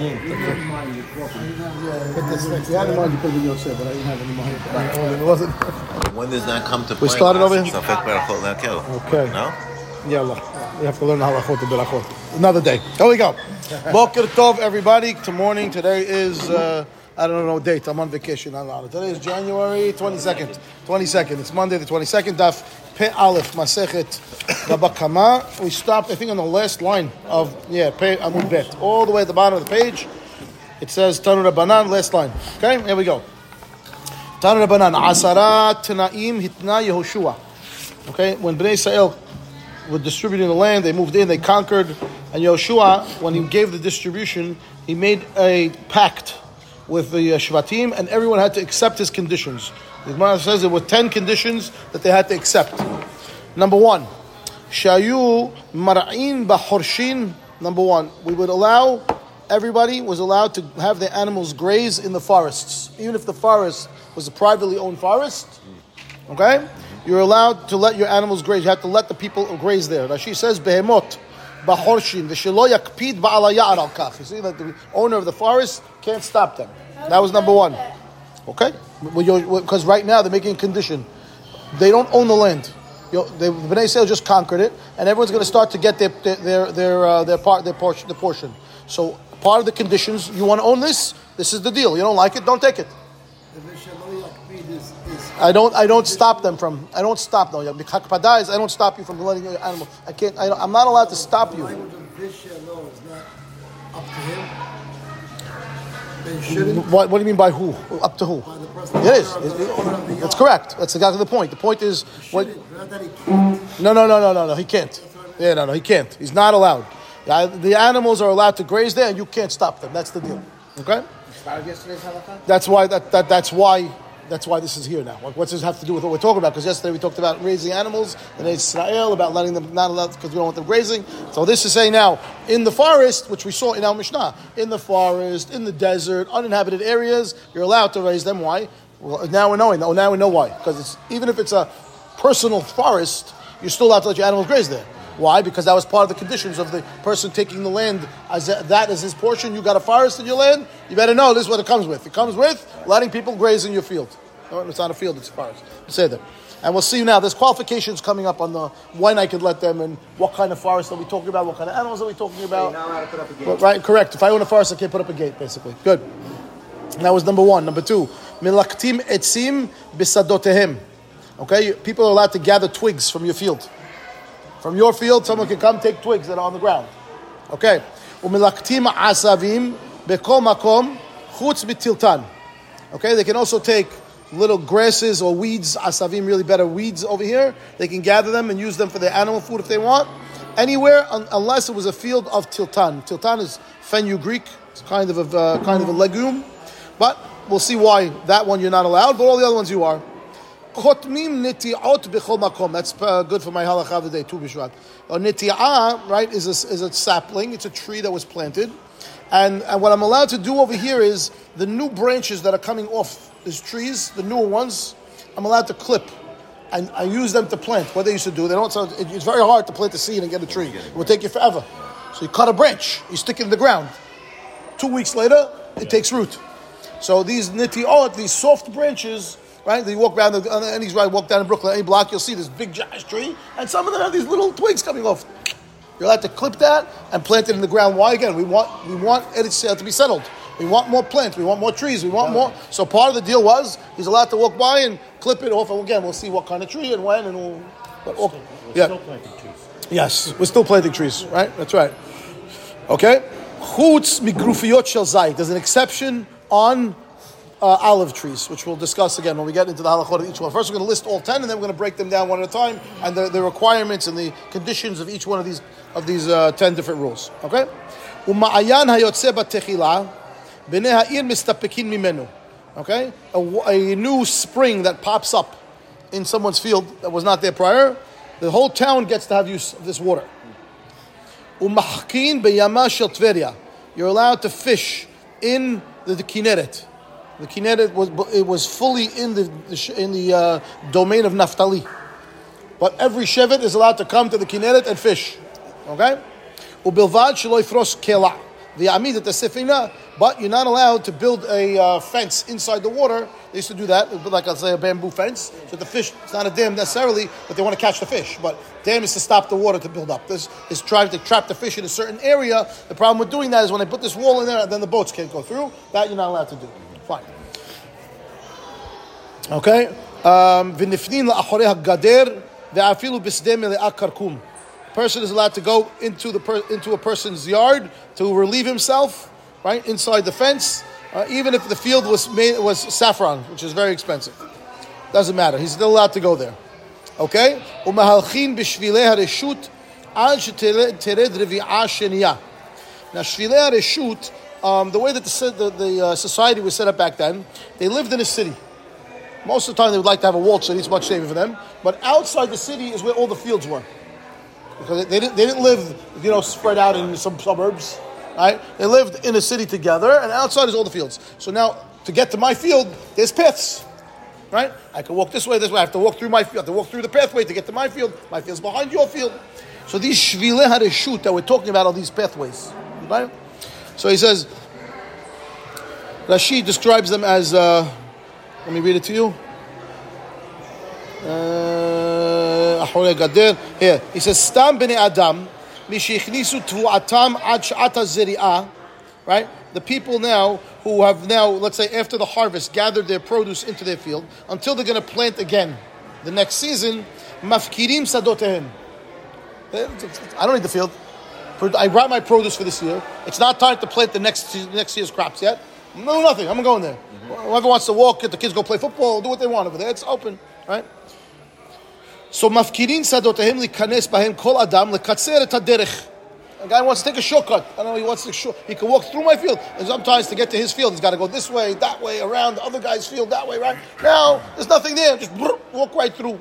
You had in mind you could have been Yosef, but I didn't have any. It wasn't. When does that come to play? We started over here? Safek berachot lekel. Okay. No? Yalla. We have to learn halachot and berachot. Another day. Here we go. Boker Tov, everybody. Good morning. Today is, uh, I don't know date. I'm on vacation. I don't know. Today is January 22nd. 22nd. It's Monday the 22nd. Daf Pe Aleph Masechet Babakama. We stopped, I think, on the last line of, yeah, Pe Amud Bet. All the way at the bottom of the page. It says Tanu Rabbanan, last line. Okay, here we go. Tanu Rabbanan. Asara Tanaim Hitna Yehoshua. Okay, when Bnei Israel were distributing the land, they moved in, they conquered, and Yoshua, when he gave the distribution, he made a pact with the uh, Shvatim, and everyone had to accept his conditions. The Gemara says there were ten conditions that they had to accept. Number one, Shayu Mar'in Bahorshin. Number one, we would allow everybody was allowed to have their animals graze in the forests, even if the forest was a privately owned forest. Okay? You're allowed to let your animals graze. You have to let the people graze there. Rashi says, Behemot, Bahorshin, V'shelo yakpid ya'ar al kach. You see that the owner of the forest can't stop them. That was number one. Okay? Because right now they're making a condition. They don't own the land. You know, they, Bnei Israel just conquered it, and everyone's going to start to get their their their their, uh, their part their portion the portion. So part of the conditions, you want to own this. This is the deal. You don't like it, don't take it. I don't. I don't stop them from. I don't stop them. Hakpada is I don't stop you from letting your animal. I can't. I don't, I'm not allowed to stop you. language of this law is not up to him. They shouldn't. What, what do you mean by who? Up to who? It is. owner of the- owner of the That's correct. That's exactly the point. The point is what. Shouldn't, not that he can't. No, no, no, no, no, no. He can't. Yeah, no, no. He can't. He's not allowed. The the animals are allowed to graze there, and you can't stop them. That's the deal. Okay. That's why. That, that that's why. That's why this is here now. Like, what's this have to do with what we're talking about? Because yesterday we talked about raising animals in Israel, about letting them not allowed because we don't want them grazing. So this is saying now in the forest, which we saw in our Mishnah, in the forest, in the desert, uninhabited areas, you're allowed to raise them. Why? Well, now we're knowing. Oh, now we know why. Because it's even if it's a personal forest, you're still allowed to let your animals graze there. Why? Because that was part of the conditions of the person taking the land as a, that as his portion. You got a forest in your land. You better know this is what it comes with. It comes with letting people graze in your field. No, it's not a field; it's a forest. Say that, and we'll see you now. There's qualifications coming up on the when I could let them and what kind of forest are we talking about? What kind of animals are we talking about? But, right, correct. If I own a forest, I can't put up a gate. Basically, good. That was number one. Number two, milaktim etzim bisadotehem. Okay, people are allowed to gather twigs from your field. From your field, someone can come take twigs that are on the ground. Okay. Umilaktim asavim bekol makom chutz bitiltan. Okay, they can also take little grasses or weeds, asavim, really better weeds over here. They can gather them and use them for their animal food if they want. Anywhere, un- unless it was a field of tiltan. Tiltan is fenugreek. It's kind of a uh, kind of a legume, but we'll see why that one you're not allowed, but all the other ones you are. Chotmim niti'ot b'chol makom. That's uh, good for my halacha of the day, too, Bishvat. A niti'ah, right, is a, is a sapling. It's a tree that was planted. And, and what I'm allowed to do over here is the new branches that are coming off these trees, the newer ones, I'm allowed to clip. And I use them to plant. What they used to do, they don't. It- it's very hard to plant a seed and get a tree. It will take you forever. So you cut a branch, you stick it in the ground. Two weeks later, it takes root. So these nitiot, these soft branches, right? They walk around the, on any right, walk down in Brooklyn, any block, you'll see this big giant tree, and some of them have these little twigs coming off. You're allowed to clip that and plant it in the ground. Why again? We want we want Eretz Yisrael uh, to be settled. We want more plants. We want more trees. We want more. So part of the deal was he's allowed to walk by and clip it off. And again, we'll see what kind of tree and when and we'll. But, okay. yeah. Still planting trees. Yes, we're still planting trees, right? That's right. Okay? Chutz migrufiyot shel zayit. There's an exception on uh, olive trees, which we'll discuss again when we get into the halachot of each one. First, we're going to list all ten, and then we're going to break them down one at a time, and the, the requirements and the conditions of each one of these of these uh, ten different rules. Okay? Uma'ayan hayotze batechila, b'nei ha'ir mistapekin mimenu. Okay? A, a new spring that pops up in someone's field that was not there prior, the whole town gets to have use of this water. Umahkin beyama shel Tveria. You're allowed to fish in the, the. The Kinneret was it was fully in the, in the uh, domain of Naphtali. But every shevet is allowed to come to the Kinneret and fish. Okay? Ubilvad yifros kela. the Amidat the Sifina, but you're not allowed to build a uh, fence inside the water. They used to do that, like I'll say a bamboo fence. So the fish, it's not a dam necessarily, but they want to catch the fish. But dam is to stop the water to build up. This is trying to trap the fish in a certain area. The problem with doing that is when they put this wall in there, then the boats can't go through. That you're not allowed to do. Fine. Okay? Um, ונפנין לאחורי הגדר ואפילו בשדה מלאה כרכום. Person is allowed to go into the per, into a person's yard to relieve himself, right inside the fence, uh, even if the field was made was saffron, which is very expensive. Doesn't matter. He's still allowed to go there. Okay? ומהלכים בשבילי הרשות עד שתרד רביעה שנייה. Now, Shvilei HaReshut, um, the way that the, the, the uh, society was set up back then, they lived in a city. Most of the time, they would like to have a walled city. It's much safer for them. But outside the city is where all the fields were, because they didn't, they didn't live, you know, spread out in some suburbs. Right? They lived in a city together, and outside is all the fields. So now, to get to my field, there's paths. Right? I can walk this way, this way. I have to walk through my field. I have to walk through the pathway to get to my field. My field's behind your field. So these shvilei hareshut that we're talking about are these pathways. Right? So he says, Rashi describes them as. Uh, let me read it to you. Uh, Here, he says, Stam bene Adam, mishichnisu tvu'atam ad sh'ata right? The people now who have now, let's say after the harvest, gathered their produce into their field until they're going to plant again the next season, mafkirim sadotehem. I don't need the field. I brought my produce for this year. It's not time to plant the next next year's crops yet. No, nothing. I'm going there. Whoever wants to walk, get the kids go play football, do what they want over there. It's open, right? So mafkirin sadotehem likanes bahem kol adam lekatzer et haderech. A guy wants to take a shortcut. I don't know. He wants to. Short, he can walk through my field, and sometimes to get to his field, he's got to go this way, that way, around the other guy's field, that way, right? Now there's nothing there. Just brr, walk right through.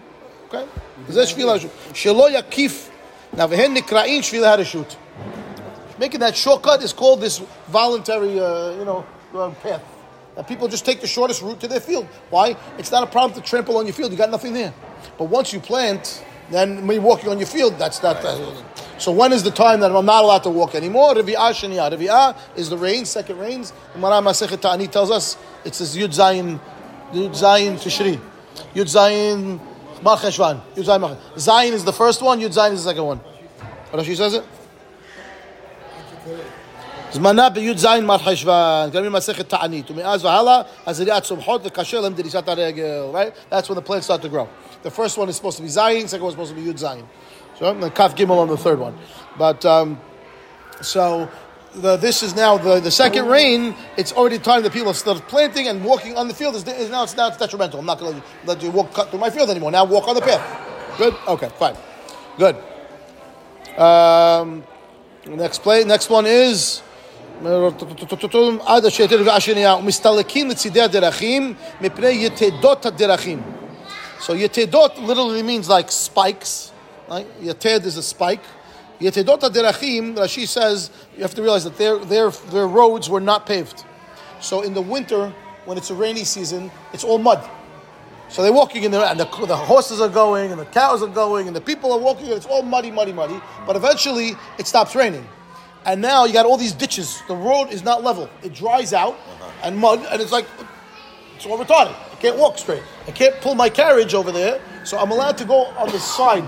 Okay. זה שביל הרשות. שלא יקיף. Now והן נקראים שביל הרשות. Making that shortcut is called this voluntary, uh, you know, uh, path. That people just take the shortest route to their field. Why? It's not a problem to trample on your field. You got nothing there. But once you plant, then when you're walking on your field, that's not. Uh, so when is the time that I'm not allowed to walk anymore? Revi'ah sheniah. Revi'ah is the rain, second rains. Gemara Masechet Ta'ani tells us it says Yud Zayin, Yud Zayin Tishri, Yud Zayin Mar Cheshvan. Yud Zayin Mar. Zayin is the first one. Yud Zayin is the second one. She says it? זמנה בי"ז גם עם מסכת תענית, ומאז והלאה, להם דריסת הרגל, right? That's when the plants start to grow. The first one is supposed to be Zayin, second one is supposed to be Yud Zayin. So, the Kaf Gimel on the third one. But, um, so, the, this is now the, the second rain, it's already time that people have started planting and walking on the field is, is now, it's, now it's detrimental. I'm not going to let you walk cut through my field anymore. Now walk on the path. Good? Okay, fine. Good. Um, next play, next one is עד אשר תרגע שנייה, ומסתלקים לצידי הדרכים מפני יתדות הדרכים. So yetedot literally means like spikes. Right? Yeted is a spike. Yetedot haderachim, Rashi says, you have to realize that their, their, their roads were not paved. So in the winter, when it's a rainy season, it's all mud. So they're walking in there, and the, the horses are going, and the cows are going, and the people are walking, and it's all muddy, muddy, muddy. But eventually, it stops raining. and now you got all these ditches. The road is not level; it dries out uh-huh. and mud, and it's like it's all retarded. I can't walk straight. I can't pull my carriage over there, so I'm allowed to go on the side,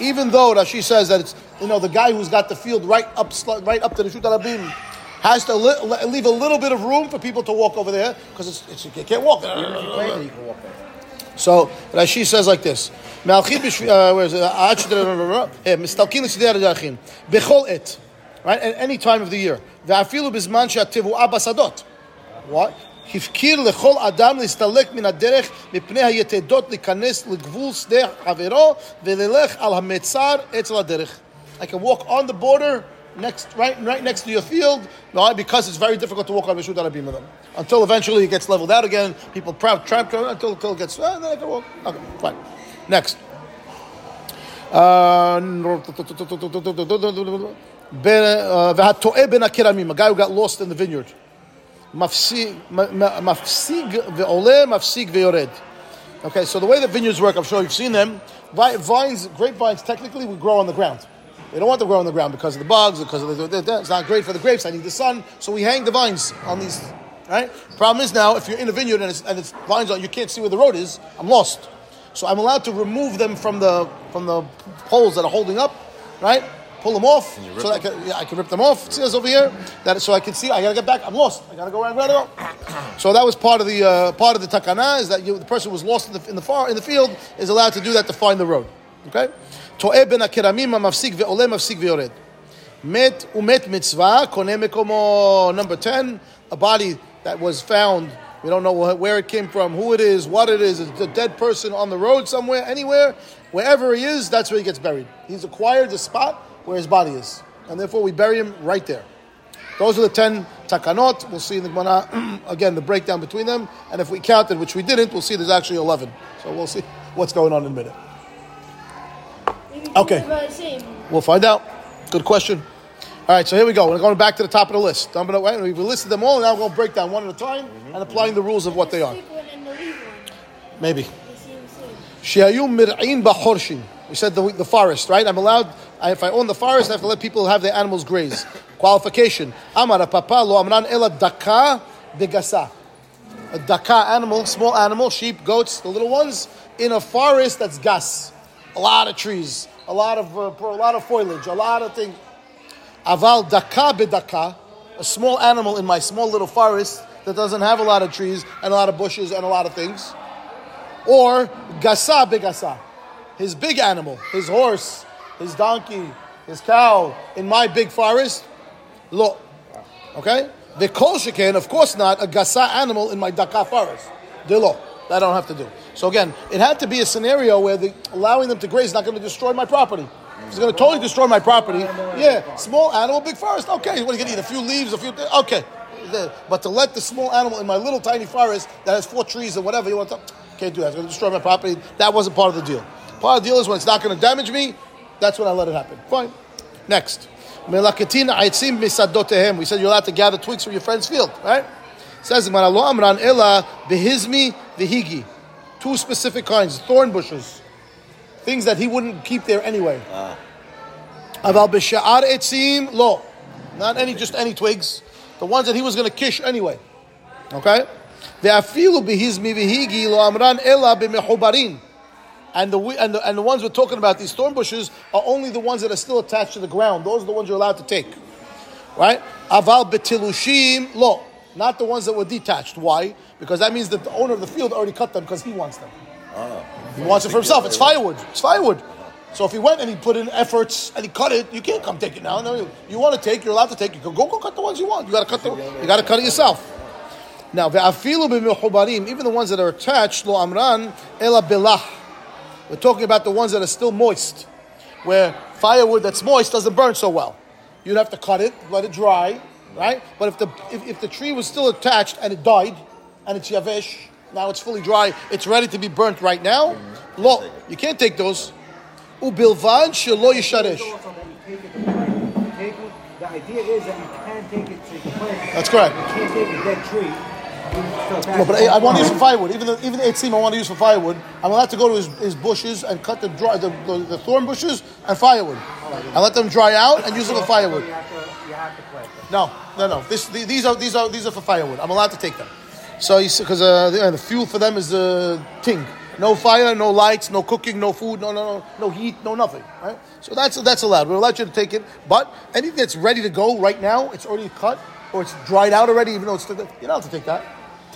even though Rashi says that it's you know the guy who's got the field right up right up to the Shut Abim has to li- leave a little bit of room for people to walk over there because it's, it's you can't walk. You can walk there. So Rashi says like this: Malchid uh, where is it? Ah, eh, Bechol et אה, מסתלקים לצדי הדרכים בכל עת, right? At any time of the year, ואפילו בזמן שהתבואה בשדות. What? הפקיר לכל אדם להסתלק מן הדרך מפני היתדות להיכנס לגבול שדה חברו וללך על המצר אצל הדרך. I can walk on the border next, right, right next to your field, why? because it's very difficult to walk on Rishut Arabim with them. Until eventually it gets leveled out again, people tramp, tramp, tramp until, until it gets, uh, then I can walk. Okay, fine. Next. Uh, והטועה בין הכרמים, a guy who got lost in the vineyard. מפסיג מפסיג ועולה, מפסיג ויורד. Okay, so the way that vineyards work, I'm sure you've seen them. Vi- Vines, grapevines, technically, would grow on the ground. We don't want them growing on the ground because of the bugs, because of the, the, the- it's not great for the grapes. I need the sun, so we hang the vines on these. Right. Problem is now, if you're in a vineyard and it's, and it's vines on, you can't see where the road is. I'm lost. So I'm allowed to remove them from the from the poles that are holding up. Right. Pull them off, so that I can, yeah, I can rip them off. It says over here that so I can see. I gotta get back. I'm lost. I gotta go around. Gotta go. So that was part of the uh, part of the takana is that you, the person who was lost in the, in the far in the field is allowed to do that to find the road. Okay. טועה בין הכרמים המפסיק ועולה מפסיק ויורד. מת ומת מצווה, קונה מקומו. Number 10, a body that was found, we don't know wh- where it came from, who it is, what it is, it's a dead person on the road somewhere, anywhere, wherever he is, that's where he gets buried. He's acquired the spot where his body is. And therefore we bury him right there. Those are the 10 takanot. We'll see in the Gemara, again, the breakdown between them. And if we counted, which we didn't, we'll see there's actually 11. So we'll see what's going on in a minute. Okay. two are the same. We'll find out. Good question. All right, so here we go. We're going back to the top of the list. It away. We've listed them all, and now we're going to break down one at a time mm-hmm. and applying the rules of what they are. thick one and the leaf one. Maybe. They seem the same. Shiayu mir'in b'chorshin. We said the, the forest, right? I'm allowed, I, if I own the forest, I have to let people have their animals graze. Qualification. Amar papa lo amran ela daka begasa. A daka animal, small animal, sheep, goats, the little ones, in a forest that's gas. A lot of trees, a lot of, uh, a lot of foliage, a lot of things. Aval daka bedaka, a small animal in my small little forest that doesn't have a lot of trees and a lot of bushes and a lot of things. Or gasa begasa, his big animal, his horse, his donkey, his cow in my big forest. Lo. Okay? The kol of course not, a gasa animal in my daka forest. De lo. That I don't have to do. So again, it had to be a scenario where the, allowing them to graze is not going to destroy my property. It's going to totally destroy my property, yeah, small animal, big forest, okay. What are you going to eat? A few leaves, a few, okay. But to let the small animal in my little tiny forest that has four trees or whatever you want to, can't do that. It's going to destroy my property. That wasn't part of the deal. Part of the deal is when it's not going to damage me, that's when I let it happen. Fine. Next. Melakatin aitzim misadotehem. We said you're allowed to gather twigs from your friend's field, right? Says Gemara, lo amran ela behizmi vihigi. Two specific kinds, thorn bushes. Things that he wouldn't keep there anyway. Ah. Aval b'sha'ar etzim lo. Not any, just any twigs. The ones that he was going to kish anyway. Okay? Ve'afilu behizmi vihigi lo amran ela b'mechubarin. And the, and, the, and the ones we're talking about, these thorn bushes, are only the ones that are still attached to the ground. Those are the ones you're allowed to take. Right? Aval betilushim lo. Not the ones that were detached. Why? Because that means that the owner of the field already cut them because he wants them. He wants it for himself. It's firewood. It's firewood. So if he went and he put in efforts and he cut it, you can't come take it now. No, you, you want to take, you're allowed to take. You can go, go cut the ones you want. You got to cut the, you got to cut it yourself. Now, even the ones that are attached, lo amran ela belah. We're talking about the ones that are still moist, where firewood that's moist doesn't burn so well. You'd have to cut it, let it dry, right? But if the if, if the tree was still attached and it died, and it's yavesh, now it's fully dry, it's ready to be burnt right now. Mm-hmm. Lo, you can't take those. Ubilvan shelo yisharesh. Also that you take it to plant. Take it- The idea is that you can take it to the plant. That's correct. You can't take a dead tree. You still attach No, but. I, I want to use for firewood. Even the even the eight seam I want to use for firewood. I'm allowed to go to his, his bushes and cut the, dry, the, the the thorn bushes and firewood. I let them dry out and use them for firewood. You have to, you have to plant them. No, no, no. This, the- these are these are these are for firewood. I'm allowed to take them. So because uh, the, the fuel for them is the ting. No fire, no lights, no cooking, no food, no no no no heat, no nothing. Right. So that's that's allowed. We're allowed you to take it. But anything that's ready to go right now, it's already cut or it's dried out already. Even though it's still, you're not allowed to take that.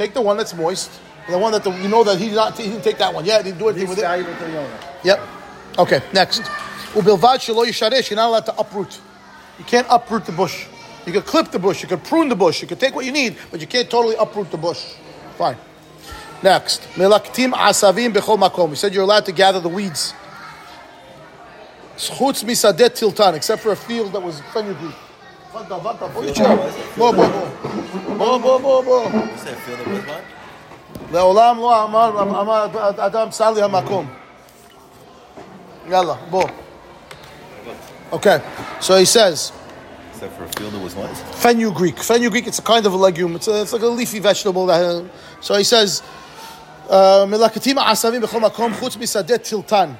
Take the one that's moist. The one that the, you know that he not he didn't take that one. Yeah, he didn't do anything with it. valuable to the owner. Yep. Okay, next. Ubilvad shelo yisharesh, you're not allowed to uproot. You can't uproot the bush. You can clip the bush, you can prune the bush, you can take what you need, but you can't totally uproot the bush. Fine. Next. Melaktim asavim bechol makom. We said you're allowed to gather the weeds. Schutz misadet tiltan, except for a field that was fenugreek. Vanta, vanta, pull your chair. Bo, bo, bo. Bo, bo, bo, bo. You said fill it with what? לעולם לא אמר, אמר אדם צר לי המקום. יאללה, בוא. Okay, so he says, Except for a field that was what? fenugreek. Fenugreek, it's a kind of a legume. It's, a, it's like a leafy vegetable. That, so he says, "Uh, מלקטים העשבים בכל מקום חוץ משדה טילטן.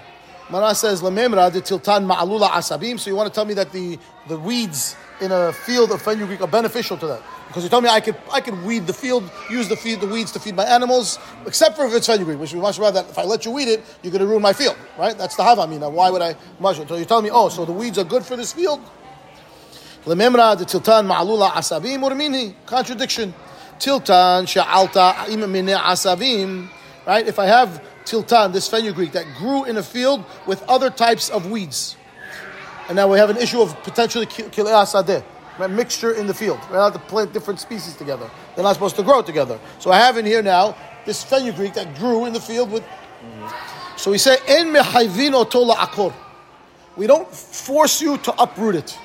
Mara says, Lamemra de tiltan ma'alula asabim. So you want to tell me that the, the weeds in a field of fenugreek are beneficial to that? Because you told me I could I could weed the field, use the feed the weeds to feed my animals, except for if it's fenugreek, which we much rather that if I let you weed it, you're going to ruin my field, right? That's the havamina. Why would I mushroom? So you're telling me, oh, so the weeds are good for this field? Lememra de tiltan ma'alula asabim urmini. Contradiction. Tiltan sha'alta imamine asabim. Right? If I have tiltan, this fenugreek that grew in a field with other types of weeds. And now we have an issue of potentially kilei asadeh, right? mixture in the field. We're allowed to plant different species together. They're not supposed to grow together. So I have in here now this fenugreek that grew in the field with. So we say, En mehayvin otola akor. We don't force you to uproot it.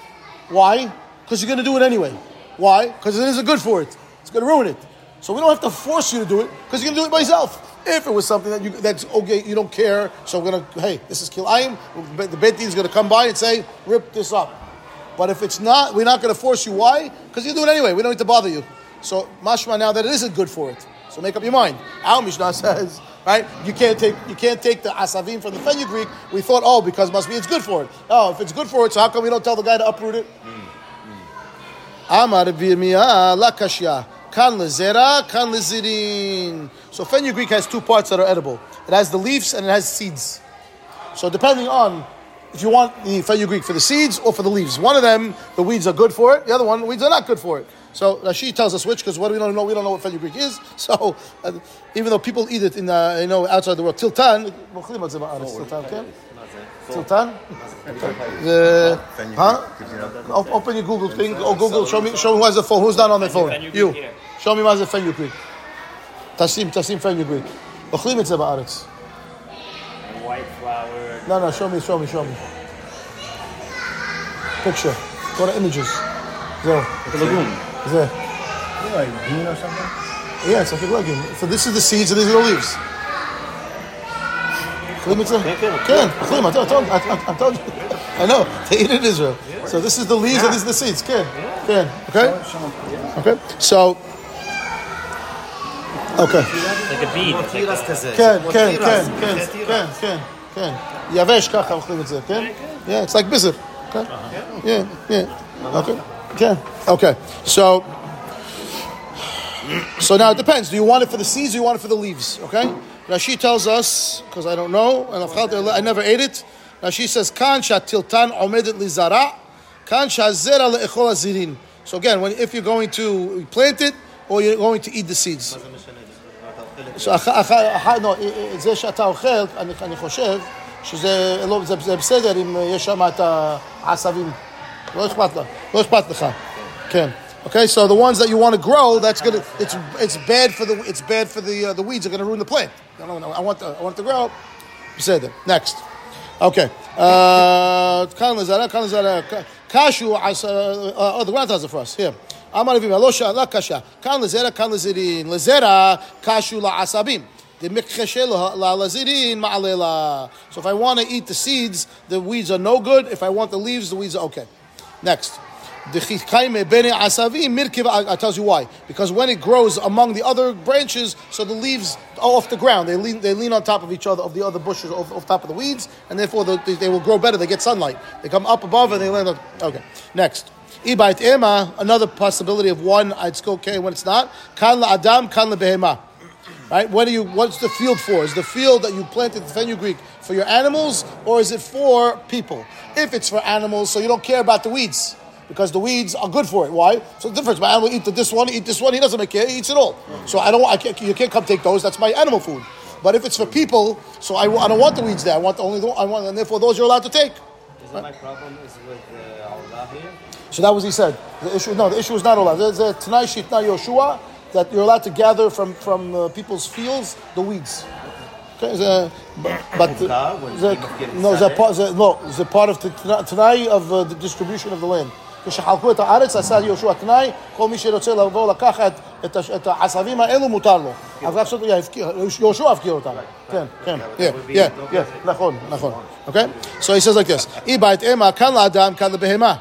Why? Because you're going to do it anyway. Why? Because it isn't good for it. It's going to ruin it. So we don't have to force you to do it because you're going to do it by yourself. If it was something that you that's okay, you don't care. So we're gonna hey, this is kilayim. The beit din is gonna come by and say rip this up. But if it's not, we're not gonna force you. Why? Because you do it anyway. We don't need to bother you. So mashma now that it isn't good for it. So make up your mind. Our Mishnah says right? You can't take you can't take the asavim from the fenugreek. We thought, oh, because must be it's good for it. Oh, if it's good for it, so how come we don't tell the guy to uproot it? Hmm, hmm. Amar v'yirmiyah la kashya. Kan lezera, kan lezirin. So fenugreek has two parts that are edible. It has the leaves and it has seeds. So depending on if you want the fenugreek for the seeds or for the leaves, one of them the weeds are good for it. The other one the weeds are not good for it. So Rashi tells us which because what do we don't know? We don't know what fenugreek is. So uh, even though people eat it in uh, you know outside the world, tiltan. Tiltan, okay? Tiltan? The, huh? Op- Open your Google thing. Oh, Google, show me, show me who has the phone. Who's not on the phone? You Show me what's the fenugreek. Tasim, tasim fenugreek. אוכלים את זה בארץ. White flour. No, no, show me, show me, show me. Picture. Go to images. זהו. זה. Like bean or something? Yeah, it's like a legume. So this is the seeds and these are the leaves. אוכלים את זה? כן, אוכלים, I told- I told- I- I told you. I know, they eat it in Israel. So this is the leaves and these are the seeds. כן, כן, okay? Okay, so... Okay. Like a bead. It's like a- כן, כן, כן, כן, כן, כן, כן. יבש ככה אוכלים את זה, כן? Yeah, it's like bizzard. Okay? Yeah, yeah. Okay. כן. Okay. So, so now it depends. Do you want it for the seeds or do you want it for the leaves? Okay? Rashi tells us, because I don't know, and I've- I never ate it. Rashi says, "Kan tiltan omedet lizara, kan zera leechol azirin." So again, when, if you're going to plant it or you're going to eat the seeds. זה שאתה אוכל, אני, אני חושב שזה לא, זה, זה בסדר אם יש שם את העשבים. לא אכפת לה, לא אכפת לך. כן. Okay, so the ones that you want to grow, that's gonna, it's, it's bad for the, it's bad for the, uh, the weeds are gonna ruin the plant. No, no, no, I want, the, I want it to grow. בסדר. Next. Okay. Uh, כאן לזרה, כאן לזרה, קשו, oh, the ground has it for us, here. אמר רבי לא שאלה קשה, כאן לזרע, כאן לזירין, לזרע קשו לעשבים. דמקחה שלו לזירין מעלה לה. So if I want to eat the seeds, the weeds are no good. If I want the leaves, the weeds are okay. Next. דחיתקיימה בני עשבים מרכב, I tells you why. Because when it grows among the other branches, so the leaves are off the ground. They lean, they lean on top of each other, of the other bushes, off, off top of the weeds, and therefore the, they, they will grow better. They get sunlight. They come up above and they land on. Okay. Next. Ibait ema, another possibility of one, I'd okay when it's not. Kan la adam, kan la behema. Right? What do you? What's the field for? Is the field that you planted the fenugreek for your animals, or is it for people? If it's for animals, so you don't care about the weeds because the weeds are good for it. Why? So the difference. My animal eat this one, eat this one. He doesn't make care. He eats it all. So I don't. I can't, you can't come take those. That's my animal food. But if it's for people, so I, I don't want the weeds there. I want only the I want, and therefore those you're allowed to take. Isn't my problem is with uh, Allah here? So that was he said. The issue, no, the issue is not allowed. There's a Tanai Shitna Yoshua that you're allowed to gather from from uh, people's fields the weeds. Okay, the, but, but the, Muftar, when the, people get no, the excited? part, the, no, the part of the Tanai of uh, the distribution of the land. כשחלקו את הארץ עשה יהושע תנאי, כל מי שרוצה לבוא לקחת את, הש- את העשבים האלו מותר לו. אז רק שאתה הפקיר, יהושע הפקיר אותם. כן, כן, yeah, yeah, yeah, נכון, נכון. Okay? So he says like this, אי בית אמה, כאן לאדם, כאן לבהמה.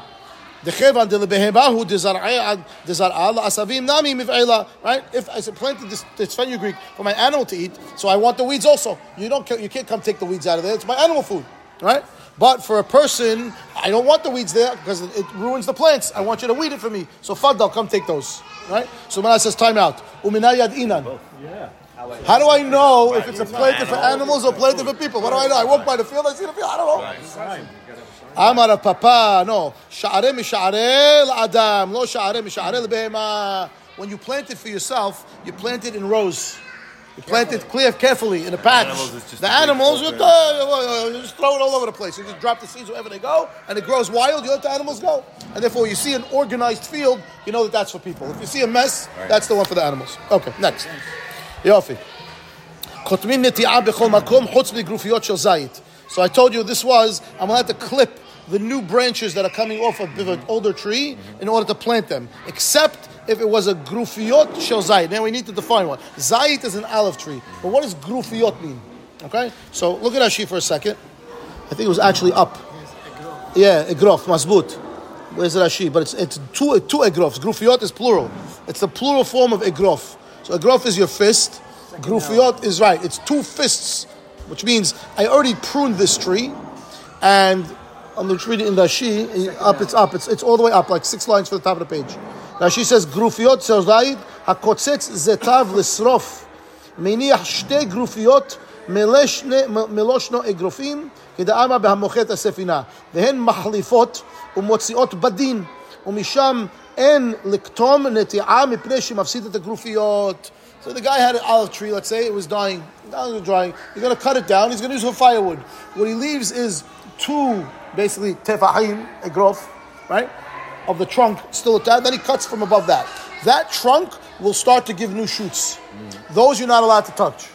Dechevan de lebehevahu dezar'a asavim nami miv'ela. Right? If I planted this, this fenugreek for my animal to eat, so I want the weeds also. You don't you can't come take the weeds out of there. It's my animal food, right? But for a person, I don't want the weeds there because it ruins the plants. I want you to weed it for me. So fadal, come take those, right? So Manas says time out. Uminayad inan. How do I know if it's a planted for animals or planted for people? What do I know? I walk by the field, I see the field. I don't know. Amar Papa, no. Sha'are misha'are l'adam, lo sha'are misha'are l'behema. When you plant it for yourself, you plant it in rows. You plant it clear carefully in a patch. Animals is just the a big animals, you, filter. uh, you just throw it all over the place. You just drop the seeds wherever they go, and it grows wild. You let the animals go, and therefore you see an organized field. You know that that's for people. If you see a mess, that's the one for the animals. Okay, next. Yofi. חותמים נטיעה בכל מקום חוץ מגרופיות של זית. So I told you this was, I'm going to have to clip the new branches that are coming off of an older tree in order to plant them, except if it was a grufiot shel zayit. Now we need to define one. Zayit is an olive tree, but what does grufiot mean? Okay, so look at Rashi for a second. I think it was actually up. Yeah, egrof, masbut. Where's Rashi? But it's, it's two, two egrofs. Grufiot is plural. It's the plural form of egrof. So egrof is your fist. Grufiot is right. It's two fists, which means I already pruned this tree, and I'm going to read it in Rashi. Up, it's up. It's, it's all the way up, like six lines from the top of the page. Rashi says, Grufiot selzayid hakotzetz zetav lisrof. מניח שתי גרופיות מלשני- מ- מלושנו אגרופים כדאמר בהמוחת הספינה והן מחליפות ומוציאות בדין ומשם אין לקטום נטיעה מפני שמפסיד את הגרופיות. So the guy had an olive tree, let's say it was dying, now it's drying. He's going to cut it down, he's going to use it for firewood. What he leaves is two, basically, tefahim, a grof, right? Of the trunk still attached, then he cuts from above that. That trunk will start to give new shoots. Those you're not allowed to touch.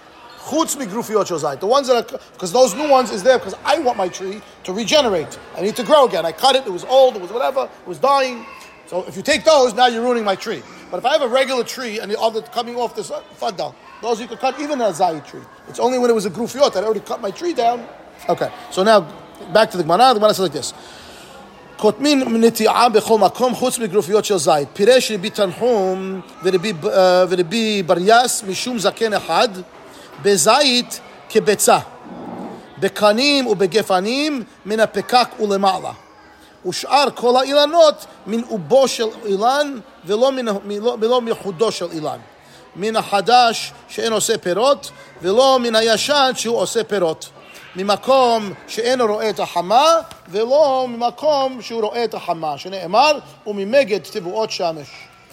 The ones that are, because those new ones is there because I want my tree to regenerate. I need to grow again. I cut it, it was old, it was whatever, it was dying. So if you take those, now you're ruining my tree. But if I have a regular tree and the other coming off this uh, faddal, those you could cut even a zayit tree. It's only when it was a grufiot that I already cut my tree down. Okay, so now back to the Gemara. The Gemara says like this. קוטמין נטיעה בכל מקום חוץ מגרופיות של זית. פירש רבי תנחום ורבי, ורבי בריאס משום זקן אחד, בזית כביצה, בקנים ובגפנים מן הפקק ולמעלה. ושאר כל האילנות מן אובו של אילן ולא, מן, ולא מחודו של אילן. מן החדש שאין עושה פירות ולא מן הישן שהוא עושה פירות. ממקום שאינו רואה את החמה ולא ממקום שהוא רואה את החמה, שנאמר וממגד תבואות שמש.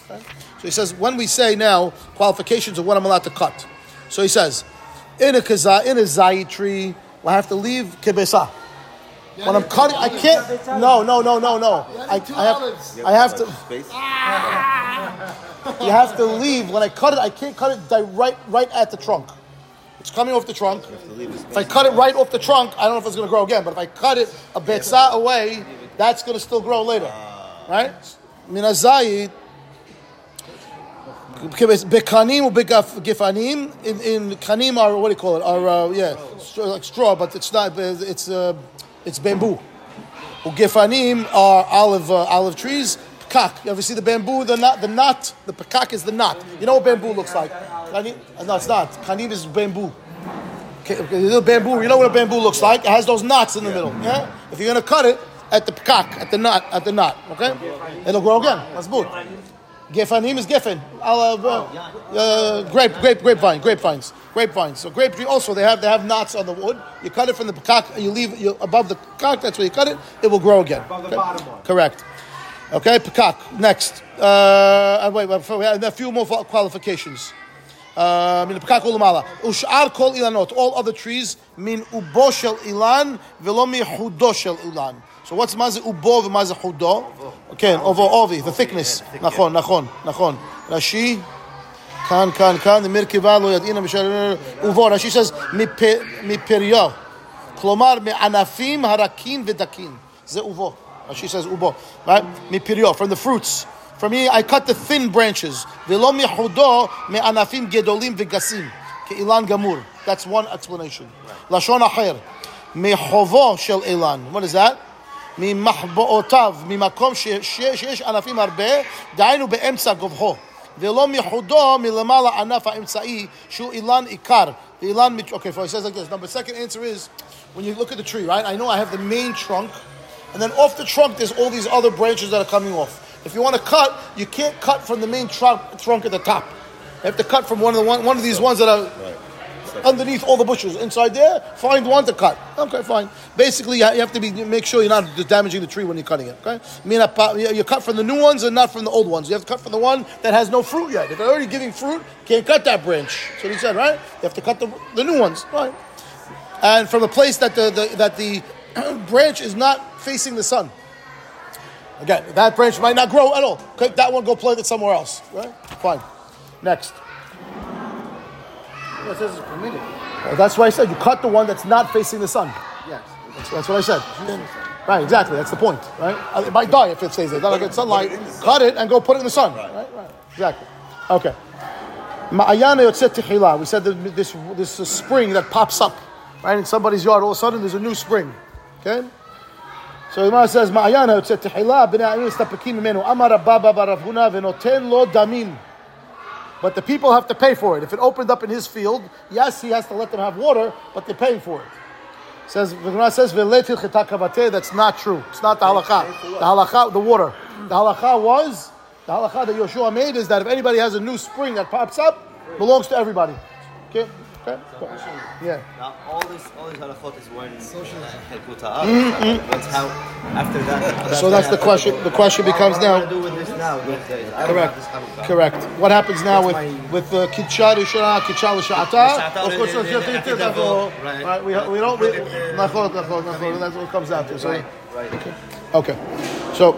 Okay? So he says, when we say now qualifications of what I'm allowed to cut. So he says, in a kaza, in a zayit tree, I have to leave kibesa. When I'm cutting, I can't. No, no, no, no, no. I, I have, I have to. Space? You have to leave when I cut it. I can't cut it di- right, right at the trunk. It's coming off the trunk. If I cut it right off the trunk, I don't know if it's going to grow again. But if I cut it a betza away, that's going to still grow later, right? Minazayit. Bekanim or begafanim in in kanim are what do you call it? Are uh, yeah, like straw, but it's not. It's uh, it's bamboo. Ugefanim are olive uh, olive trees. Pekak. You ever see the bamboo? The knot. The knot. The pekak is the knot. You know what bamboo looks like? Uh, no, it's not. Kanim is bamboo. Okay, the bamboo. You know what a bamboo looks like? It has those knots in the middle. Yeah. If you're gonna cut it at the pekak, at the knot, at the knot, okay, it'll grow again. That's good. Gefanim is gefen. Olive, uh, uh, grape, grape, grapevine, grapevines, grapevines. So grape tree also they have they have knots on the wood. You cut it from the pekak, you leave you above the pekak. That's where you cut it. It will grow again. Above the Okay? bottom one. Correct. Okay, pekak. Next. Uh, and wait, wait, we have a few more qualifications. Uh, מן הפקק ולמעלה. ושאר כל אילנות, all other trees, מן אובו של אילן ולא מחודו של אילן. So what's מה זה אובו ומה זה חודו? כן, אובו, אובי, the thickness. נכון, נכון, נכון. רש"י, כאן, כאן, כאן, מרכבה לא ידעינה בשל... אובו, רש"י says, "מפ- מפריו. כלומר, מענפים הרכים ודקים. זה אובו. רש"י says אובו. Right? מפריו, from the fruits. For me, I cut the thin branches. ולא מחודו מענפים גדולים וגסים. כאילן גמור. That's one explanation. לשון אחר. מחובו של אילן. What is that? ממחבואותיו, ממקום ש- ש- שיש ענפים הרבה, דהיינו באמצע גובהו. ולא מחודו מלמעלה ענף האמצעי, שהוא אילן עיקר. The אילן, מת- okay, so he says like this. Now, the second answer is, when you look at the tree, right? I know I have the main trunk, and then off the trunk, there's all these other branches that are coming off. If you want to cut, you can't cut from the main trunk, trunk at the top. You have to cut from one of the one, one of these ones that are underneath all the bushes. Inside there, find one to cut. Okay, fine. Basically, you have to be make sure you're not damaging the tree when you're cutting it. Okay, you cut from the new ones and not from the old ones. You have to cut from the one that has no fruit yet. If they're already giving fruit, can't cut that branch. That's what he said, right? You have to cut the, the new ones, right? And from the place that the, the that the branch is not facing the sun. Again, that branch might not grow at all. Okay, that one go plant it somewhere else. Right? Fine. Next. Well, it says it's permitted. Well, that's why I said you cut the one that's not facing the sun. Yes. That's, that's what I said. Right, exactly. That's the point, right? Uh, It might die if it stays there. That'll get sunlight. Cut it and go put it in the sun. Right, right. right. Exactly. Okay. Ma'ayana yotzet tehila. We said that this this spring that pops up, right in somebody's yard. All of a sudden, there's a new spring. Okay. So the Gemara says, "Ma'ayana yotzet tehila b'nei ayim mistapekim mimenu amar Rabba bar Rav Huna v'noten lo damim." But the people have to pay for it. If it opened up in his field, yes, he has to let them have water, but they're paying for it. Says the Gemara says "Ve'letil chitakavate. That's not true. It's not the halakha. The halakha, the water. The halakha was the halakha that Yeshua made is that if anybody has a new spring that pops up, belongs to everybody. Okay. Okay. Yeah. Now, all this, all these halachot is when Helkut Ha'aretz. That's how, after that. So that's the question. The question becomes What am I now. gonna do with this now? these days? Correct. have this halakha. Correct. What happens now with my- with uh, the kitcha rishona, kitcha l'sha'ata? L'sha'ata, Of course, right? right. We, we don't. We, Look at nachot, nachot, nachot. That's what comes down to. So, Right, right. okay. So,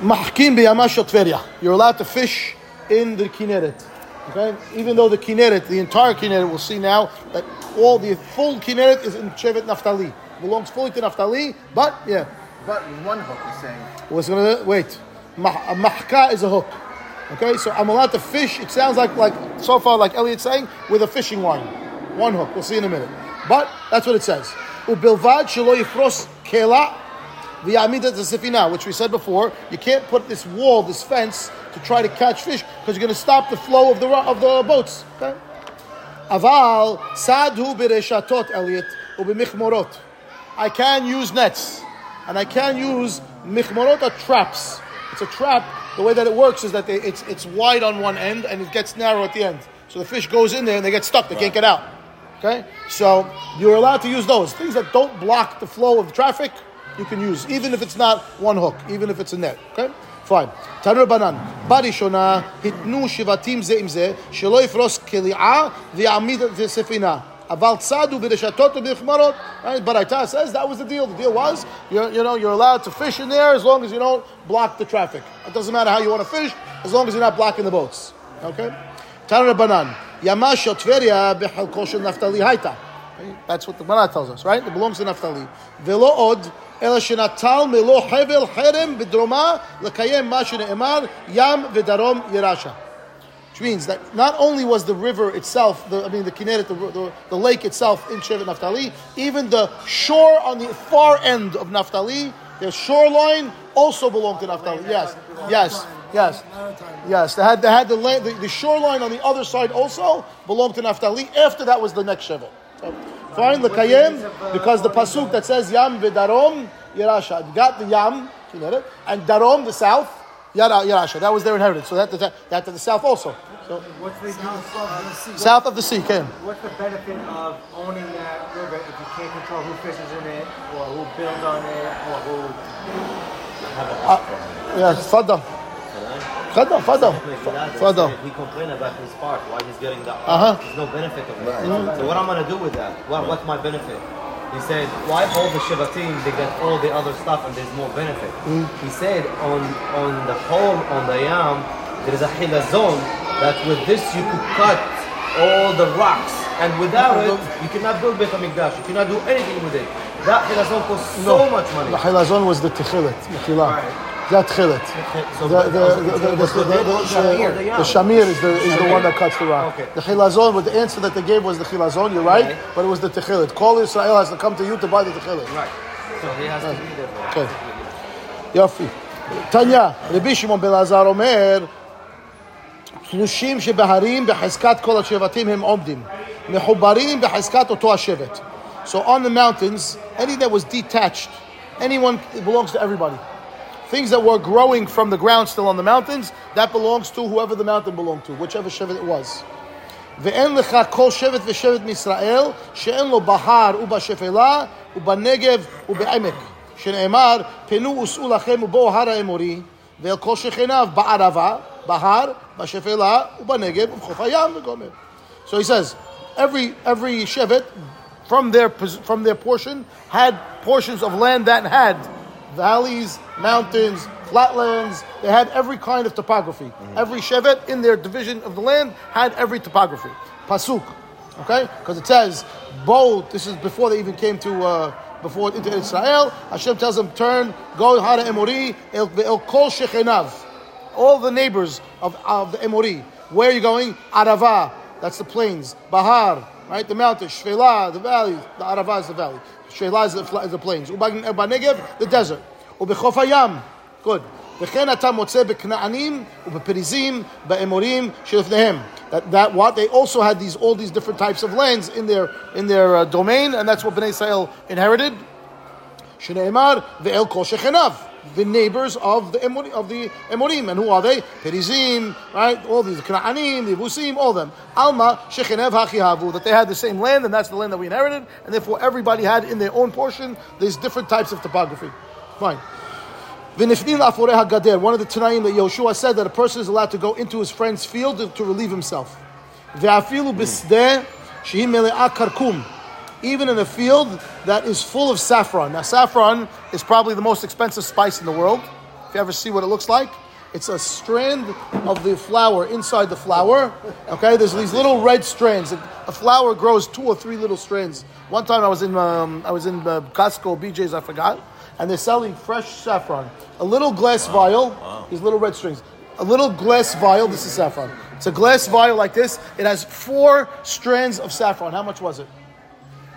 mahkim b'yamash Tveria. You're allowed to fish in the Kinneret. Okay, even though the Kinneret, the entire Kinneret, we'll see now that all the full Kinneret is in Shevet Naftali. Belongs fully to Naftali, but yeah. But one hook is saying. was gonna wait. Mah- a mahka is a hook. Okay, so I'm allowed to fish. It sounds like like so far like Elliot's saying with a fishing line, one hook. We'll see in a minute. But that's what it says. Ubilvad shelo yifros kela v'yamida sifina, which we said before. You can't put this wall, this fence, to try to catch fish because you're going to stop the flow of the of the boats. Okay. Aval sadhu bereshatot Elliot ubimichmorot. I can use nets, and I can use michmorot are traps. It's a trap. The way that it works is that they, it's it's wide on one end and it gets narrow at the end. So the fish goes in there and they get stuck. They can't get out. Okay, so you're allowed to use those things that don't block the flow of traffic. You can use even if it's not one hook, even if it's a net. Okay, fine. Tanu Rabbanan barishona hitnu shivatim ze im ze shelo yifros keli'a v'yamid sefina. Aval tzadu b'reshatot u'b'chmarot. Right? Baraita says that was the deal. The deal was, you're, you know, you're allowed to fish in there as long as you don't block the traffic. It doesn't matter how you want to fish, as long as you're not blocking the boats. Okay? Tanu Rabbanan yamash Tveria b'chalko shel naftali haita. That's what the Gemara tells us, right? It belongs to Naftali. Velo od, אלא שנטל מלוא חבל חרם בדרומה לקיים מה שנאמר ים ודרום ירשה. Which means that not only was the river itself, the, I mean the Kinneret, the, the, the lake itself in Shevet Naphtali, even the shore on the far end of Naphtali, the shoreline also belonged to Naphtali. Yes, yes, yes, yes. They had, they had the, la- the, the shoreline on the other side also belonged to Naphtali. After that was the next Shevet. So, fine, the Kayem, because the pasuk that says Yam v'darom Yerasha, you got the Yam, Kinneret, and Darom, the south, Yara, Yarasha. That was their inheritance. So that, that, that to the south also. So What's the use? south of the sea, Ken. What's the benefit of owning that river if you can't control who fishes in it, or who builds on it, or who? Uh, yeah, Fadda, Fadda. Fadda. He complained about his part, why he's getting the Uh-huh. There's no benefit of it. So what I'm gonna do with that? What, what's my benefit? He said, why all the Shivatim, they get all the other stuff and there's more benefit. He said, on on the whole, on the Yam, there is a hilazon that with this you could cut all the rocks and without it, you cannot build Beit HaMikdash. You cannot do anything with it. That hilazon costs so much money. The Hilazon was the Techilet, Mechila. That Techilet. The, the, the, the, the, the, the, the Shamir is the, is the one that cuts the rock. Okay. The Chilazon, with the answer that they gave was the Chilazon, you're right, Right. but it was the Techilet. Call Israel has to come to you to buy the Techilet. Right. So he has to be there for it. Okay. יופי. תניא, רבי שמעון בן אלעזר אומר, תלושים שבהרים בחזקת כל השבטים הם עומדים, מחוברים בחזקת אותו השבט. So on the mountains, anything that was detached, anyone it belongs to everybody. Things that were growing from the ground still on the mountains, that belongs to whoever the mountain belonged to, whichever shevet it was. ואין לך כל שבט ושבט מישראל שאין לו בהר ובשפלה ובנגב ובעמק שנאמר פנו וסעו לכם ובואו הר האמורי ואל כל שכניו בערבה, בהר, בשפלה ובנגב ובחוף הים וגומר. So he says, every every shevet from their pos- from their portion had portions of land that had valleys, mountains, flatlands. They had every kind of topography. Every shevet in their division of the land had every topography. Pasuk, okay? Because it says, "Bo." This is before they even came to uh, before into Israel. Hashem tells them, "Turn, go Hara Emori el kol shechenav." All the neighbors of, of the Emori. Where are you going? Arava. That's the plains. Bahar, right? The mountains. Shvela, the valley. The Arava is the valley. Shvela is the, fla- is the plains. Ubanegev, the desert. Ubechov hayam. Good. וכן אתה מוצא בכנענים ובפריזים, באמורים שלפניהם. That, that what they also had these all these different types of lands in their in their uh, domain, and that's what Bnei Israel inherited. שנאמר, ואל כל שכניו, the neighbors of the Emor- of the Emorim, and who are they? Perizim, right? All these Knaanim, the Yebusim, all them. Alma shechenev hachihavu, that they had the same land, and that's the land that we inherited, and therefore everybody had in their own portion these different types of topography. Fine. One of the Tanaim that Yoshua said that a person is allowed to go into his friend's field to, to relieve himself. Ve'afilu b'sdeh shehi mele'ah karkum. Even in a field that is full of saffron. Now, saffron is probably the most expensive spice in the world. If you ever see what it looks like, it's a strand of the flower inside the flower. Okay, there's these little red strands. A flower grows two or three little strands. One time I was in um, I was in uh, Costco, BJ's, I forgot, and they're selling fresh saffron. A little glass vial, these little red strings. A little glass vial. This is saffron. It's a glass vial like this. It has four strands of saffron. How much was it?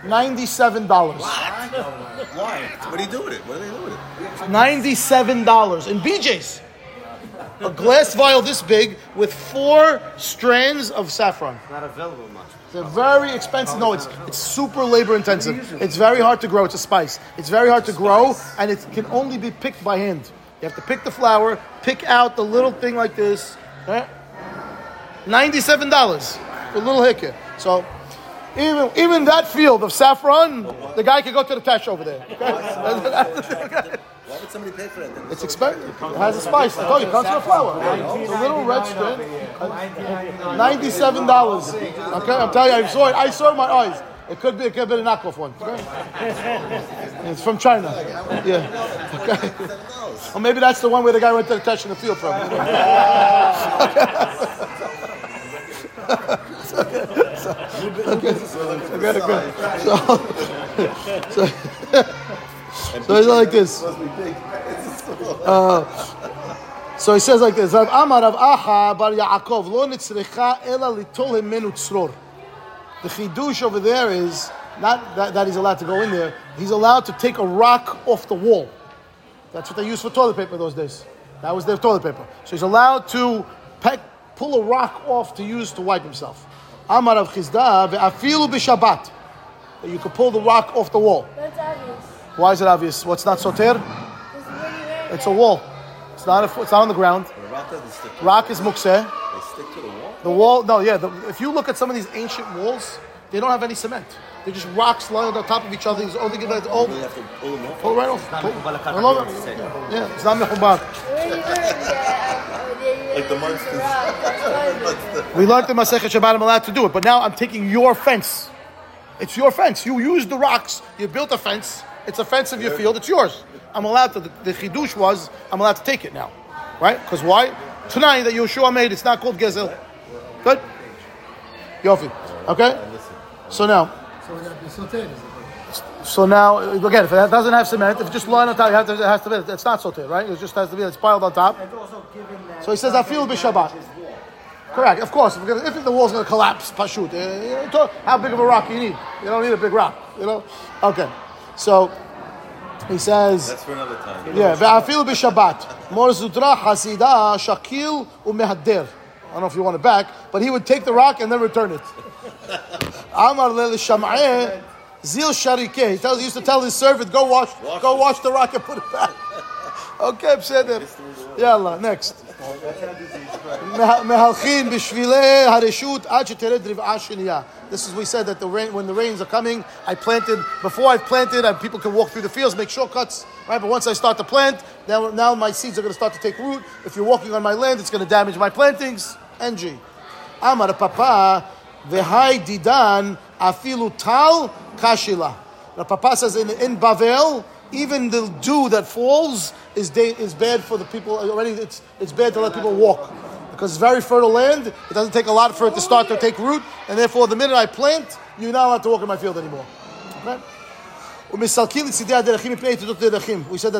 Ninety-seven dollars. Why? What do you do with it? What do they do with it? Ninety-seven dollars in BJ's. A glass vial this big with four strands of saffron. Not available much. They're very expensive. No, it's it's super labor intensive. It's very hard to grow. It's a spice. It's very hard to grow, and it can only be picked by hand. You have to pick the flower, pick out the little thing like this. Right? Ninety-seven dollars, a little hickey. So. Even, even that field of saffron, the guy could go to the tash over there. okay? Why would somebody pay for it? then? It's expensive. It has a spice. I told you, it comes from a flower. It's a little red strand. Ninety-seven dollars. Okay, I'm telling you, I saw it. I saw it with my eyes. It could be, it could be a knockoff one. Okay? It's from China. Yeah. Okay. Or maybe that's the one where the guy went to the touch in the field from. you know? Okay, okay. So, so, so it's like this. So he says like this: uh, Amar Rav Acha Bar Yaakov Lo nitzrecha ela litol himenu tzror. The chidush over there is not that, that he's allowed to go in there. He's allowed to take a rock off the wall. That's what they used for toilet paper those days. That was their toilet paper. So he's allowed to peck, pull a rock off to use to wipe himself. Amar Rav Chisda ve'afilu b'Shabbat. That you could pull the rock off the wall. That's obvious. Why is it obvious? What's not soter? This is what you wear. It's a wall. It's not. A, it's not on the ground. The rock doesn't stick. To Rock is mukseh. They stick to the wall. The wall, no, yeah. The, if you look at some of these ancient walls, they don't have any cement. They're just rocks lying on top of each other. It's all, it's all, You have to pull them off. pull right off. not Pull, mechubal pull over. lekach. Yeah, it's not mechubal. Where you wear that? Like the monsters. We learned in Masechet Shabbat I'm allowed to do it, but now I'm taking your fence. It's your fence. You used the rocks. You built a fence. It's a fence of your field. It's yours. I'm allowed to. The, the chidush was I'm allowed to take it now, right? Because why? Tonight that Yeshua made, it's not called gezel. Good. Yofi. Okay. So now. So we got to be sauteed. So now, again, if it doesn't have cement, if it's just lying on top, have to, it has to be, it's not sauteed, right? It just has to be, it's piled on top. so he says, I feel b'shabbat. Correct, of course. If, if the wall's going to collapse, pashut. Eh, how big of a rock you need? You don't need a big rock, you know? Okay. So he says. That's for another time. Yeah, ve'afil b'shabbat. Mar Zutra hasida shakil u'mehadder. I don't know if you want it back, but he would take the rock and then return it. Amar lel sham'eh. Zil Sharike. He tells he used to tell his servant, go wash, Wash go it. wash the rock and put it back. okay, בסדר. יאללה, next. מה- מהלכים בשבילי הרשות עד שתרד רבעה שנייה. This is we said that the rain when the rains are coming, I planted before I planted, and people can walk through the fields, make shortcuts, right? But once I start to plant, now now my seeds are going to start to take root. If you're walking on my land, it's going to damage my plantings. NG. Amar Papa, v'hai didan afilu tal kashila. The Papa says in, in Bavel, even the dew that falls is is bad for the people. Already, it's it's bad to let people walk because it's very fertile land. It doesn't take a lot for it to start to take root, and therefore, the minute I plant, you're not allowed to walk in my field anymore. Okay? We said that,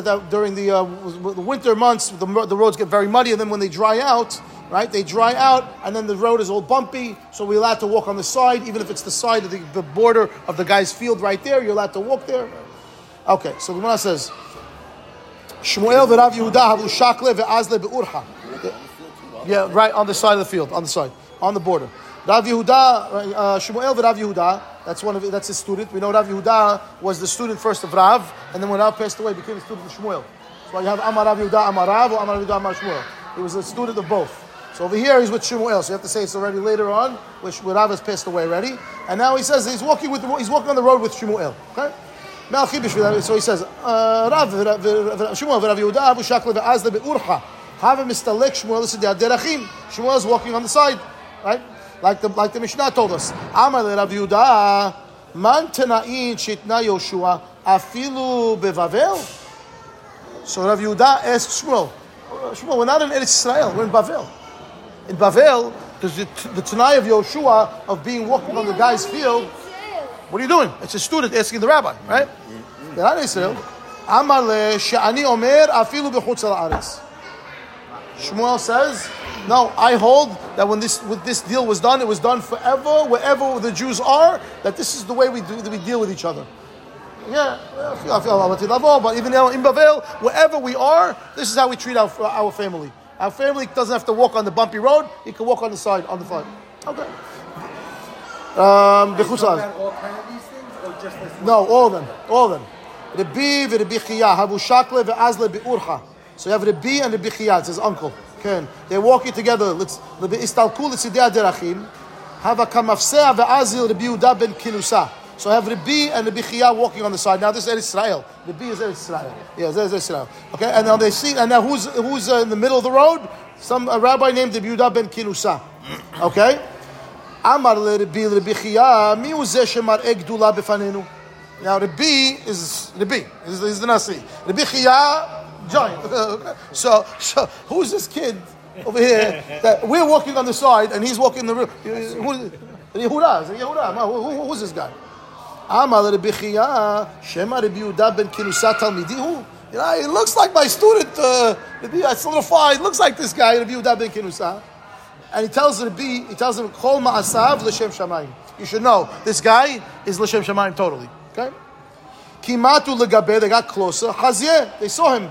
that during the, uh, the winter months, the, the roads get very muddy, and then when they dry out, right, they dry out, and then the road is all bumpy, so we're allowed to walk on the side, even if it's the side of the, the border of the guy's field right there, you're allowed to walk there. Okay, so Gemara says, Shmuel v'Rav Yehuda havu shakle ve'azle be'urha. Yeah, right on the side of the field, on the side, on the border. Rav Yehuda, uh, Shmuel v'Rav Yehuda, that's one of that's his student. We know Rav Yehuda was the student first of Rav, and then when Rav passed away, became a student of Shmuel. So you have Amar Rav Yehuda Amar Rav or Amar Rav Yehuda Amar Shmuel. He was a student of both. So over here he's with Shmuel. So you have to say it's already later on, which Rav has passed away already, and now he says he's walking with the, he's walking on the road with Shmuel. Okay. So he says, uh, Rav, Shmuel, Rav Yehuda, Abu Shakla, Azda, Urha, Hava Mistalek Shmuel, Shmuel is walking on the side, right? like the like the Mishnah told us. Amar le Rav Yehuda, man tenain shitna Yoshua afilu bevavel. So Rav Yehuda asked Shmuel, Shmuel, we're not in Eretz Israel, we're in Bavel. In Bavel, there's the, the Tanai of Yoshua of being walking on the guy's field. What are you doing? It's a student asking the rabbi, right? They're not in Israel. Amar le she'ani omer afilu bechutz Shmuel says, no, I hold that when this with this deal was done, it was done forever, wherever the Jews are, that this is the way we do we deal with each other. Yeah, I feel, I feel about but even now in Bavel, wherever we are, this is how we treat our, our family. Our family doesn't have to walk on the bumpy road; he can walk on the side, on the front. Okay. Um. All kind of these things, or just this? No, all of them. All of them. Rabbi v'Rabbi Chiya, havu shakle ve'azle be'urcha. So you have Rabbi and Rabbi Chiya, it's his uncle. Ken. They're walking together. Let's Rabbi istalku l'tzidei derachim. Hava kamafsea ve'azil Rabbi Yehuda ben Kinusa. So I have Rabbi and Rabbi Chiya walking on the side. Now this is Eretz Israel. Rabbi is Eretz Israel. Yeah, this is Eretz Israel. Okay, and now they see, and now who's who's uh, in the middle of the road? Some a rabbi named Rabbi Yehuda ben Kinusa. Okay. אמר לרבי לרבי חייא, מי הוא זה שמראה גדולה בפנינו? Now Rabbi is Rabbi, is, is the Nasi. Rabbi Chiya, giant. so, so who's this kid over here that we're walking on the side and he's walking the room? Who, who does? Who, who's this guy? Amar Rabbi Chiya, Shema Rabbi Yehuda ben Kinusa Talmidihu. You know, it looks like my student, uh, little far it looks like this guy, Rabbi Yehuda ben Kinusa. And he tells Rabbi, he tells him, Kol Ma'asav L'Shem Shamayim. You should know, this guy is L'Shem Shamayim totally. Okay? Kimatu Legabe, they got closer. Hazyeh, they saw him.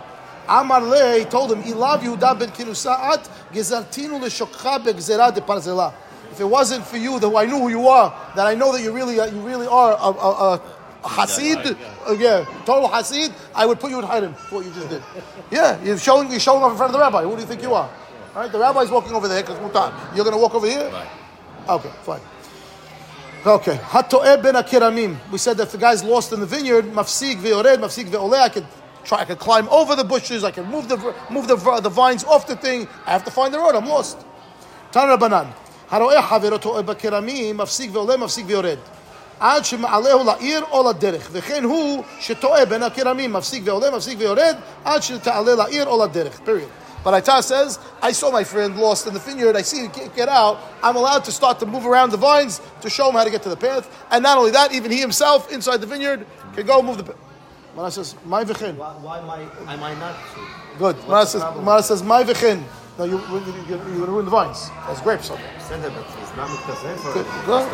Amar le, he told him, Ilav Yehuda ben Kinusaat, gezartinu l'shokcha begzera de parzela. If it wasn't for you, that I knew who you are, that I know that you really, you really are a, a, a, Hasid, uh, yeah, total Hasid, I would put you in Hiram for what you just did. Yeah, you're showing, you're showing off in front of the rabbi. Who do you think you are? All right, the rabbi's walking over there because mutar. You're going to walk over here? Okay, fine. Okay. Hato'eh ben akiramim. We said that if the guy's lost in the vineyard, mafsik ve'ored, mafsik ve'oleh, I could try, I could climb over the bushes, I can move the, move the, the vines off the thing. I have to find the road, I'm lost. Tanu Rabbanan. הרואה חברתו בכרמים, מפסיק ועולה, מפסיק ויורד. עד שמעלהו לעיר או לדרך. וכן הוא שטועה בין הכרמים, מפסיק ועולה, מפסיק ויורד, עד שתעלה לעיר או לדרך. period. But Ita says, I saw my friend lost in the vineyard. I see him can't get out. I'm allowed to start to move around the vines to show him how to get to the path. And not only that, even he himself inside the vineyard can go move the path. Mara says, my v'chen. Why, why am, I, am I not? Good. Mara says, Mara says, my v'chen. No, you, you, you, you ruin the vines. That's grapes. Okay. Good.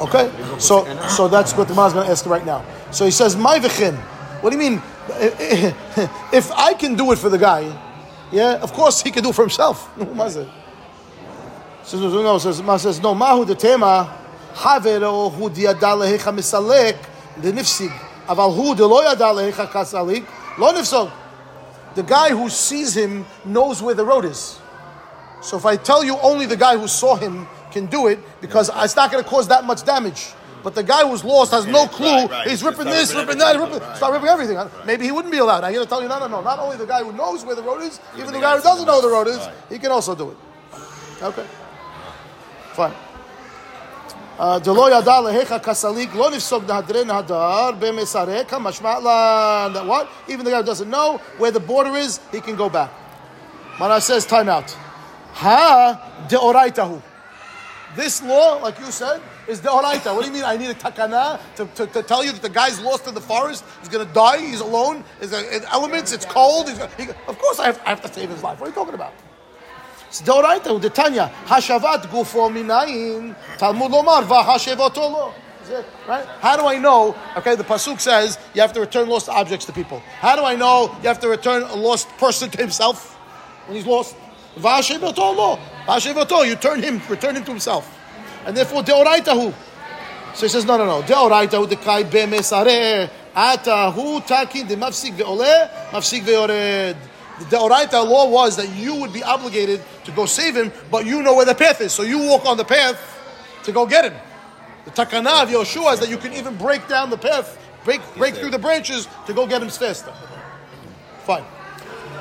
Okay. So, so that's what the Mara's going to ask right now. So he says, my v'chen. What do you mean? If I can do it for the guy, yeah, of course he can do it for himself. Says no, says Ma says no. Mahu the tema haver or who diadale hecha misalek the nifsig. אבל הוא דלא ידע להיכא כסליק, לא נפסוק. The guy who sees him knows where the road is. So if I tell you only the guy who saw him can do it, because it's not going to cause that much damage. But the guy who's lost has no clue. Right, right. He's Just ripping start this, ripping ripping that, everything. ripping, Right. start ripping everything. Maybe he wouldn't be allowed. I'm going to tell you, no, no, no. Not only the guy who knows where the road is, even, the guy who doesn't know where the road is, Right. he can also do it. Okay. Fine. Uh, דלא ידע להיכא כסליק, לא נפסוק נהדרי נהדר במסרק, משמע לה, that what? Even the guy who doesn't know where the border is, he can go back. Mana says, time out. Ha deoraitahu. This law, like you said, is deoraita. What do you mean? I need a takana to, to, to tell you that the guy's lost in the forest. He's going to die. He's alone. There's uh, elements. It's cold. He's, he, of course, I have, I have to save his life. What are you talking about? It's deoraita. Detanya. Hashavat gufo minayin. Talmud lomar vahashevoto lo. Is Right? How do I know? Okay, the pasuk says you have to return lost objects to people. How do I know you have to return a lost person to himself when he's lost? Vahashevoto lo. Vahashevoto. You turn him, return him to himself, and therefore deoraitahu. So he says, no, no, no. Deoraita hu dekai b'mesareh. Ata hu takin de mafsik ve'oleh, mafsik ve'ored. The deoraita law was that you would be obligated to go save him, but you know where the path is, so you walk on the path to go get him. The takana of Yoshua is that you can even break down the path, break, break through the branches to go get him faster. Fine.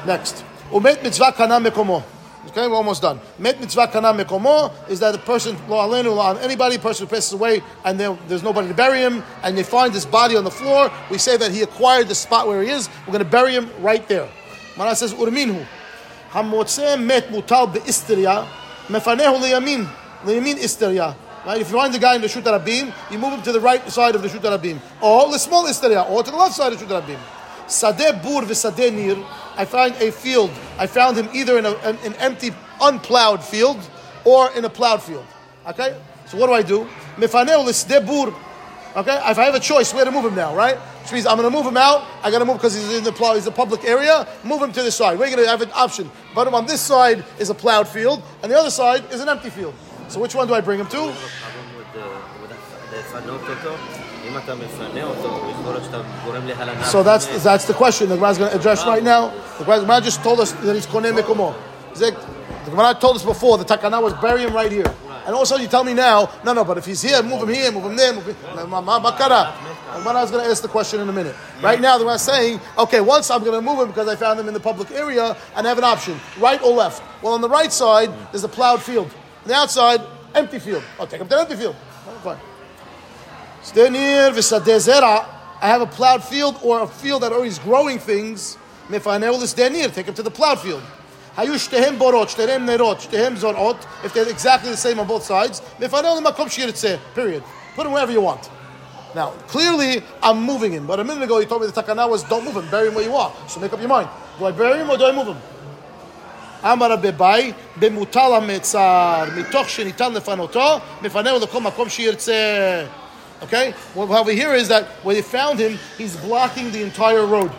Next. Umet mitzvah kana mekomo. Okay, we're almost done. Met mitzvah kana mekomo is that a person, lo alenu, lo on anybody, person who passes away and there, there's nobody to bury him, and they find his body on the floor, we say that he acquired the spot where he is, we're going to bury him right there. Mara says, Urminhu. Hamotze met mutal be'isteria, mefanehu liyamin, liyamin isteria. Right? If you find the guy in the Shut Rabim, you move him to the right side of the Shut Rabim. Or the small Isteria, or to the left side of the Shut Rabim. Sadeh Bur v'Sadeh Nir, I find a field. I found him either in a, an, an, empty, unplowed field, or in a plowed field. Okay? So what do I do? Mefaneu l'Sadeh Bur, Okay, if I have a choice where to move him now, right? Which means I'm going to move him out. I got to move because he's in the plow. He's a public area. Move him to this side. We're going to have an option. But on this side is a plowed field, and the other side is an empty field. So which one do I bring him to? So that's that's the question the Gemara is going to address right now. The Gemara just told us that he's koneh mekumo. The Gemara told us before the takana was bury him right here and also you tell me now, no, no, but if he's here, move him here, move him there, move him. Ma- ma- ma- makara. Gemara is going to ask the question in a minute. Right now, the Gemara saying, okay, once I'm going to move him because I found him in the public area and I have an option, right or left. Well, on the right side there's a plowed field. On the outside, empty field. I'll take him to the empty field. Oh, fine. I have a plowed field or a field that already is growing things. Take him to the plowed field. Hayu shtehem borot, shtehem nerot, shtehem zorot. If they're exactly the same on both sides, mefaneu l'makom shiritzeh. Period. Put him wherever you want. Now, clearly, I'm moving him. But a minute ago, he told me the takana was don't move him, bury him where you are. So make up your mind. Do I bury him or do I move him? אמר בבאי, במוטל המצר, מתוך שניתן לפנותו, מפנהו לכל מקום שירצה. Okay? What what we hear is that when they found him, he's blocking the entire road.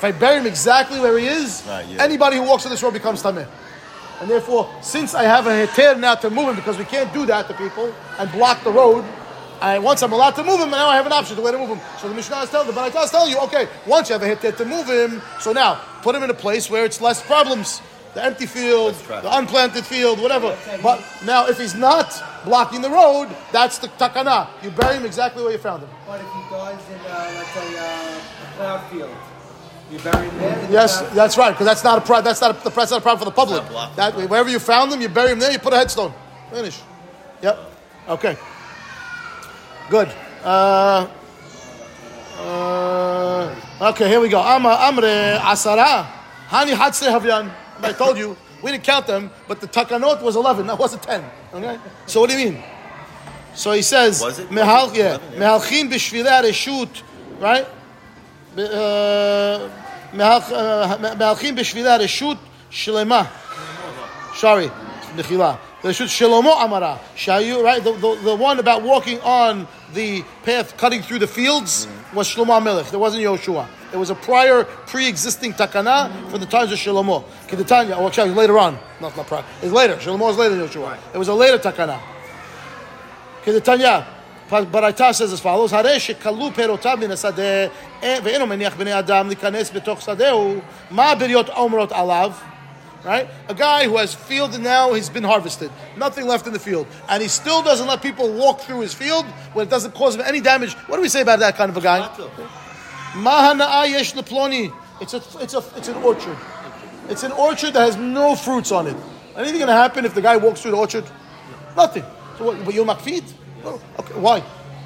If I bury him exactly where he is, Right, yeah. anybody who walks on this road becomes tameh. And therefore, since I have a heter now to move him, because we can't do that to people and block the road, I, once I'm allowed to move him, now I have an option to where to move him. So the Mishnah is telling, the Baraita is telling you, okay, once you have a heter to move him, so now put him in a place where it's less problems. The empty field, the unplanted field, whatever. But now, if he's not blocking the road, that's the takana. You bury him exactly where you found him. But if he dies in, uh, let's say, uh, a plowed field, you buried. Yes, that's right. Because that's not a pro- that's not a, that's not a problem for the public. That wherever you found them, you bury them there. You put a headstone. Finish. Yep. Okay. Good. Uh, uh, okay, here we go. Amre asara. Hani hatse havyan. I told you we didn't count them, but the takanot was eleven. That wasn't ten. Okay. So what do you mean? So he says, was it? Mehal, yeah, mehalchin b'shvilei reshut, right? Uh, מהלכים בשבילי הרשות שלמה. Sorry, מחילה. רשות שלמה אמרה, שהיו, right, the, the, the one about walking on the path cutting through the fields was Shlomo Melech. There wasn't Yoshua. It was a prior, pre-existing takana from the times of Shlomo. Kedetanya, or actually later on. Not, not prior. It's later. Shlomo is later than Yoshua. It was a later takana. כדתניא, ברייתא says as follows, הרי שכלו פירותיו מן השדה, אה, ואינו מניח בני אדם להיכנס בתוך שדהו, מה הבריות אומרות עליו? Right? A guy who has field and now he's been harvested. Nothing left in the field. And he still doesn't let people walk through his field when it doesn't cause him any damage. What do we say about that kind of a guy? Mahana'a yesh leploni. It's a, it's a, it's an orchard. It's an orchard that has no fruits on it. Anything going to happen if the guy walks through the orchard? Nothing. So what, but you'll makfid? No. Okay, why?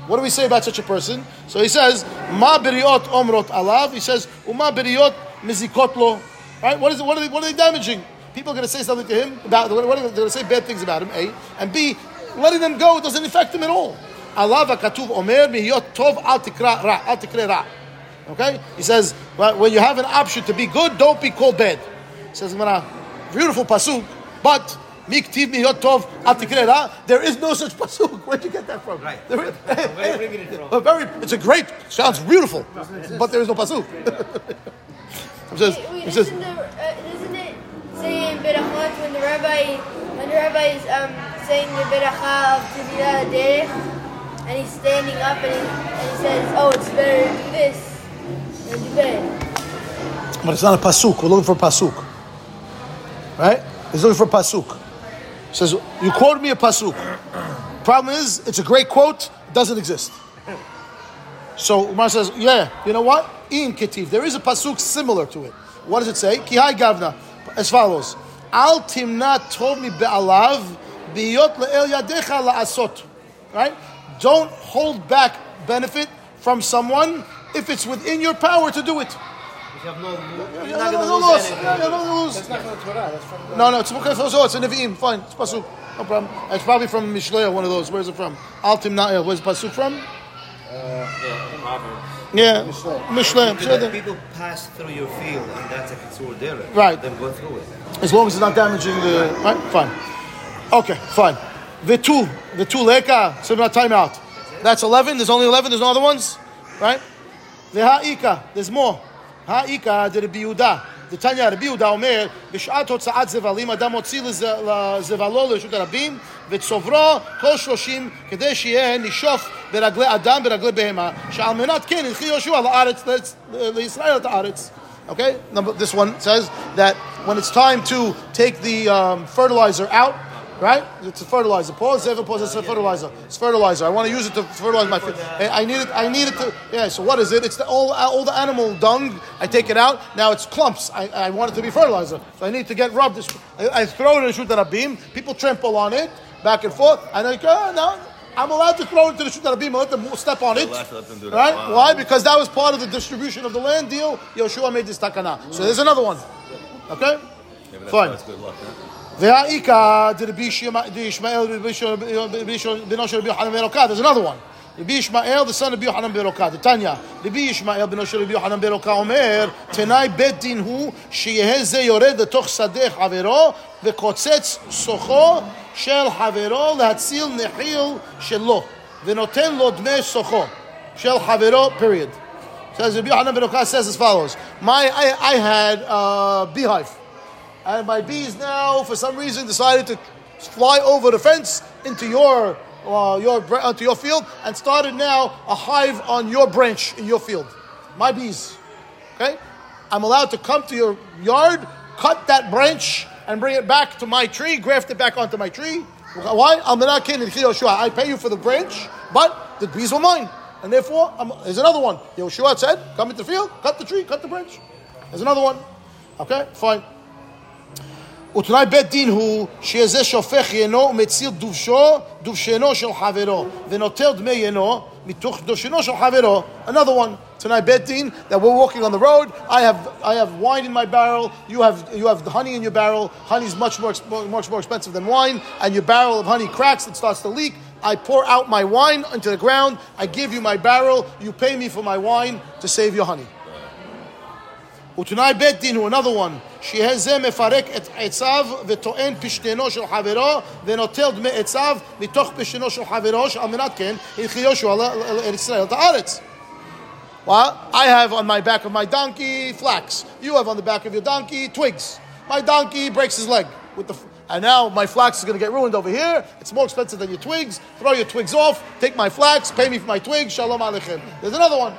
What do we say about such a person? So he says, Ma biriot omrot alav. He says, Uma biriot mizikot lo. Right? What is it? What are they, what are they damaging? People are going to say something to him about. What are they, they're going to say bad things about him. A and B. Letting them go doesn't affect him at all. Alav akatuv omer mihiyot tov al tikra ra al tikre ra. Okay? He says, well, when you have an option to be good, don't be called bad. He says, beautiful pasuk, but miktiv mihiyot tov al tikre ra. There is no such pasuk. Where'd you get that from? Right. There is- Where you it from? a very, it's a great, sounds beautiful, but there is no pasuk. it says, Wait, wait, it says, isn't, the, uh, isn't it saying berachot when the rabbi, when the rabbi is um, saying the beracha of Tefillah Derech, and he's standing up and he, and he says, oh, it's better to do this than do that. but it's not a pasuk. We're looking for pasuk, right? He's looking for pasuk. Says, you quote me a pasuk. Problem is, it's a great quote, doesn't exist. So Umar says, yeah, you know what? In Ketiv, there is a pasuk similar to it. What does it say? Kihai Gavna, as follows: Al timna tov mi be'alav biyot le'el yadecha la'asot. Right? Don't hold back benefit from someone if it's within your power to do it. If you have no, you're Yeah, not no, going to lose anything. Yeah, yeah, no, no, lose. That's not from the Torah. That's from the. No, no, it's okay. It's a Nevi'im. Fine, it's pasuk. No problem. It's probably from Mishlei, one of those. Where's it from? Al timna. Where's pasuk from? Uh, yeah, Mishlei. Because if people pass through your field and that's a kitzur derech. Right. Then go through it. As long as it's not damaging the right, fine. Okay, fine. The two, the two leka, so not time out. That's eleven. There's only eleven. There's no other ones, right? The ha'ika. There's more. ha'ika de Rabbi Yehuda. The Tanya Rabbi Yehuda אומר, בשעת הוצאת זבלים אדם מוציא לז- לזבלו לרשות הרבים וצוברו כל שלושים כדי שיהיה נשוף ברגלי אדם ברגלי בהמה שעל מנת כן הלכי יהושע לארץ, לארץ- לישראל את הארץ. Okay, number this one says that when it's time to take the um, fertilizer out, right? It's a fertilizer. Pause. Ever pause. It's a fertilizer. It's fertilizer. I want to use it to fertilize my field. I need it. I need it to. Yeah. So what is it? It's the all, uh, all the animal dung. I take it out. Now it's clumps. I, I want it to be fertilizer. So I need to get rubbed. I, I throw it in the shoot beam. People trample on it back and forth. And I go, oh, no. I'm allowed to throw it into the shoot beam. Let them step on it. allowed to let them do that. Right? Wow. Why? Because that was part of the distribution of the land deal. Yeshua made this takana. So there's another one. Okay? Yeah, Fine. That's good luck. Huh? והאיכא דרבי ישמע- דרבי ישמעאל רבי ישוע- רבי ישוע- בנו של רבי יוחנן בן עוקד. There's another one. רבי ישמעאל, the son of רבי יוחנן בן עוקד. תניא, רבי ישמעאל בנו של רבי יוחנן בן עוקד אומר, תנאי בית דין הוא שיהא זה יורד לתוך שדה חברו וקוצץ סוחו של חברו להציל נחיל שלו ונותן לו דמי סוחו של חברו, period. Says Rabbi Yohanan ben Okaz says as follows: My, I, I had a beehive, and my bees now, for some reason, decided to fly over the fence into your, uh, your, onto your field, and started now a hive on your branch in your field. My bees, okay? I'm allowed to come to your yard, cut that branch, and bring it back to my tree, graft it back onto my tree. Why? I pay you for the branch, but the bees were mine. And therefore, I'm, there's another one. Yehoshua said, come into the field, cut the tree, cut the branch. There's another one. Okay, fine. ותנאי בית דין הוא שיהיה זה שופך ינו ומציל דובשו, דובשנו של חברו, ונוטל דמי ינו מתוך דובשנו של חברו. Another one. Tonight בית דין, that we're walking on the road, I have, I have wine in my barrel, you have, you have honey in your barrel, honey is much more, exp- much more expensive than wine, and your barrel of honey cracks, it starts to leak. I pour out my wine into the ground, I give you my barrel, you pay me for my wine to save your honey. ותנאי בית דין הוא another one, שיהיה זה מפרק את עציו וטוען פשטנו של חברו ונוטל דמי עציו מתוך פשטנו של חברו שעל מנת כן ילכי יהושע לארץ ישראל את הארץ. Well, I have on my back of my donkey flax. You have on the back of your donkey twigs. My donkey breaks his leg with the and now my flax is going to get ruined over here. It's more expensive than your twigs. Throw your twigs off. Take my flax. Pay me for my twigs. Shalom aleichem. There's another one.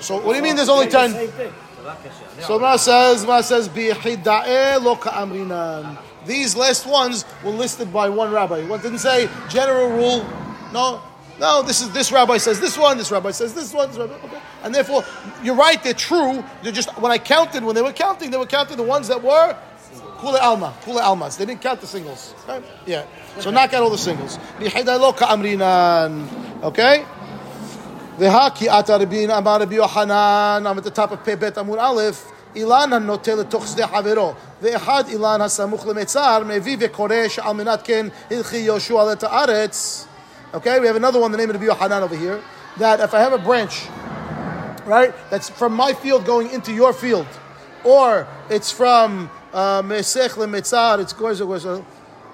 So what do you mean? There's only ten. So Ma says, Ma says, "Bi'hida'e lo ka'amrinan." These last ones were listed by one rabbi. What didn't say general rule? No, no. This is this rabbi says this one. This rabbi says this one. This rabbi, okay. And therefore, you're right. They're true. They're just when I counted when they were counting, they were counting the ones that were kule alma, kule almas. They didn't count the singles. Okay? Yeah. So knock out all the singles. Bi'hida'e lo ka'amrinan. Okay. והקי עתה רבין אמר רבי יוחנן, I'm at the top of פ"ב עמוד א', אילן הנוטה לתוך שדה חברו, ואחד אילן הסמוך למצר, מביא וקורא שעל מנת כן הלכי יהושע את הארץ. Okay, we have another one, the name of Rabbi Yohanan over here, that if I have a branch, right, that's from my field going into your field, or it's from uh, מסך למצר, it's goes, goes,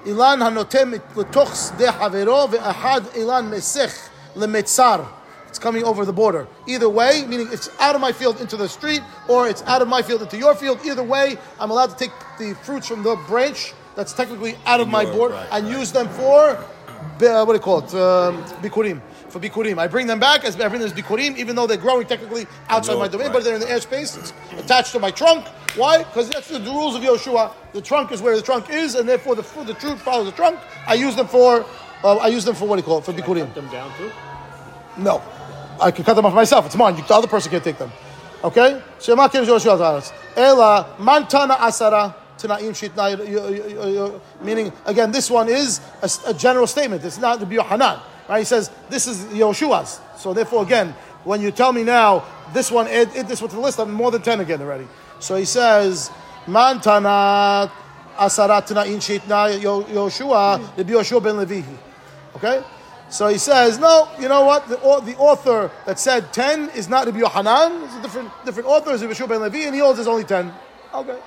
אילן הנוטה לתוך שדה חברו, ואחד אילן מסך למצר. It's coming over the border. Either way, meaning it's out of my field into the street, or it's out of my field into your field. Either way, I'm allowed to take the fruits from the branch that's technically out of my Your- board right, and right. use them for uh, what do you call it? Um, bikurim. For bikurim, I bring them back as I bring them as bikurim, even though they're growing technically outside Your- my domain, right. but they're in the airspace. It's attached to my trunk. Why? Because that's the, the rules of Yoshua. The trunk is where the trunk is, and therefore the fruit, the truth follows the trunk. I use them for. Uh, I use them for what do you call it? For bikurim. them down too. No. I can cut them off myself. It's mine. You, the other person can't take them. Okay? Shema Kim. Ela mantana asara Meaning, again, this one is a general statement. It's not the Hanan. Right? He says, this is Yoshua's. So therefore, again, when you tell me now, this one, this one to the list, I'm more than 10 again already. So he says, mantana asara tanaim shitna Yo- Yoshua, the Yoshua ben Levihi. Okay? So he says, no, you know what? The, the author that said 10 is not Rabbi Yohanan. It's a different, different author. It's Rabbi ben Levi, and he holds there's only 10. Okay.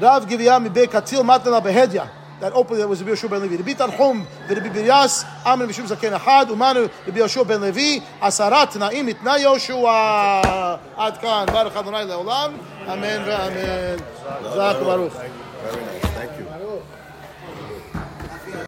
Rav Giviyah mibe katil matana behedya. That opened that was Rabbi Yoshua ben Levi. Rabbi Tanchum v'Rabbi Biryas, Amen Mishum Zaken Ahad, Umanu Rabbi Yoshua ben Levi, Asarat Naim Itna Yoshua. Ad kan, Baruch Adonai Leolam. Amen ve'amen. Zak Baruch. Very nice. Thank you.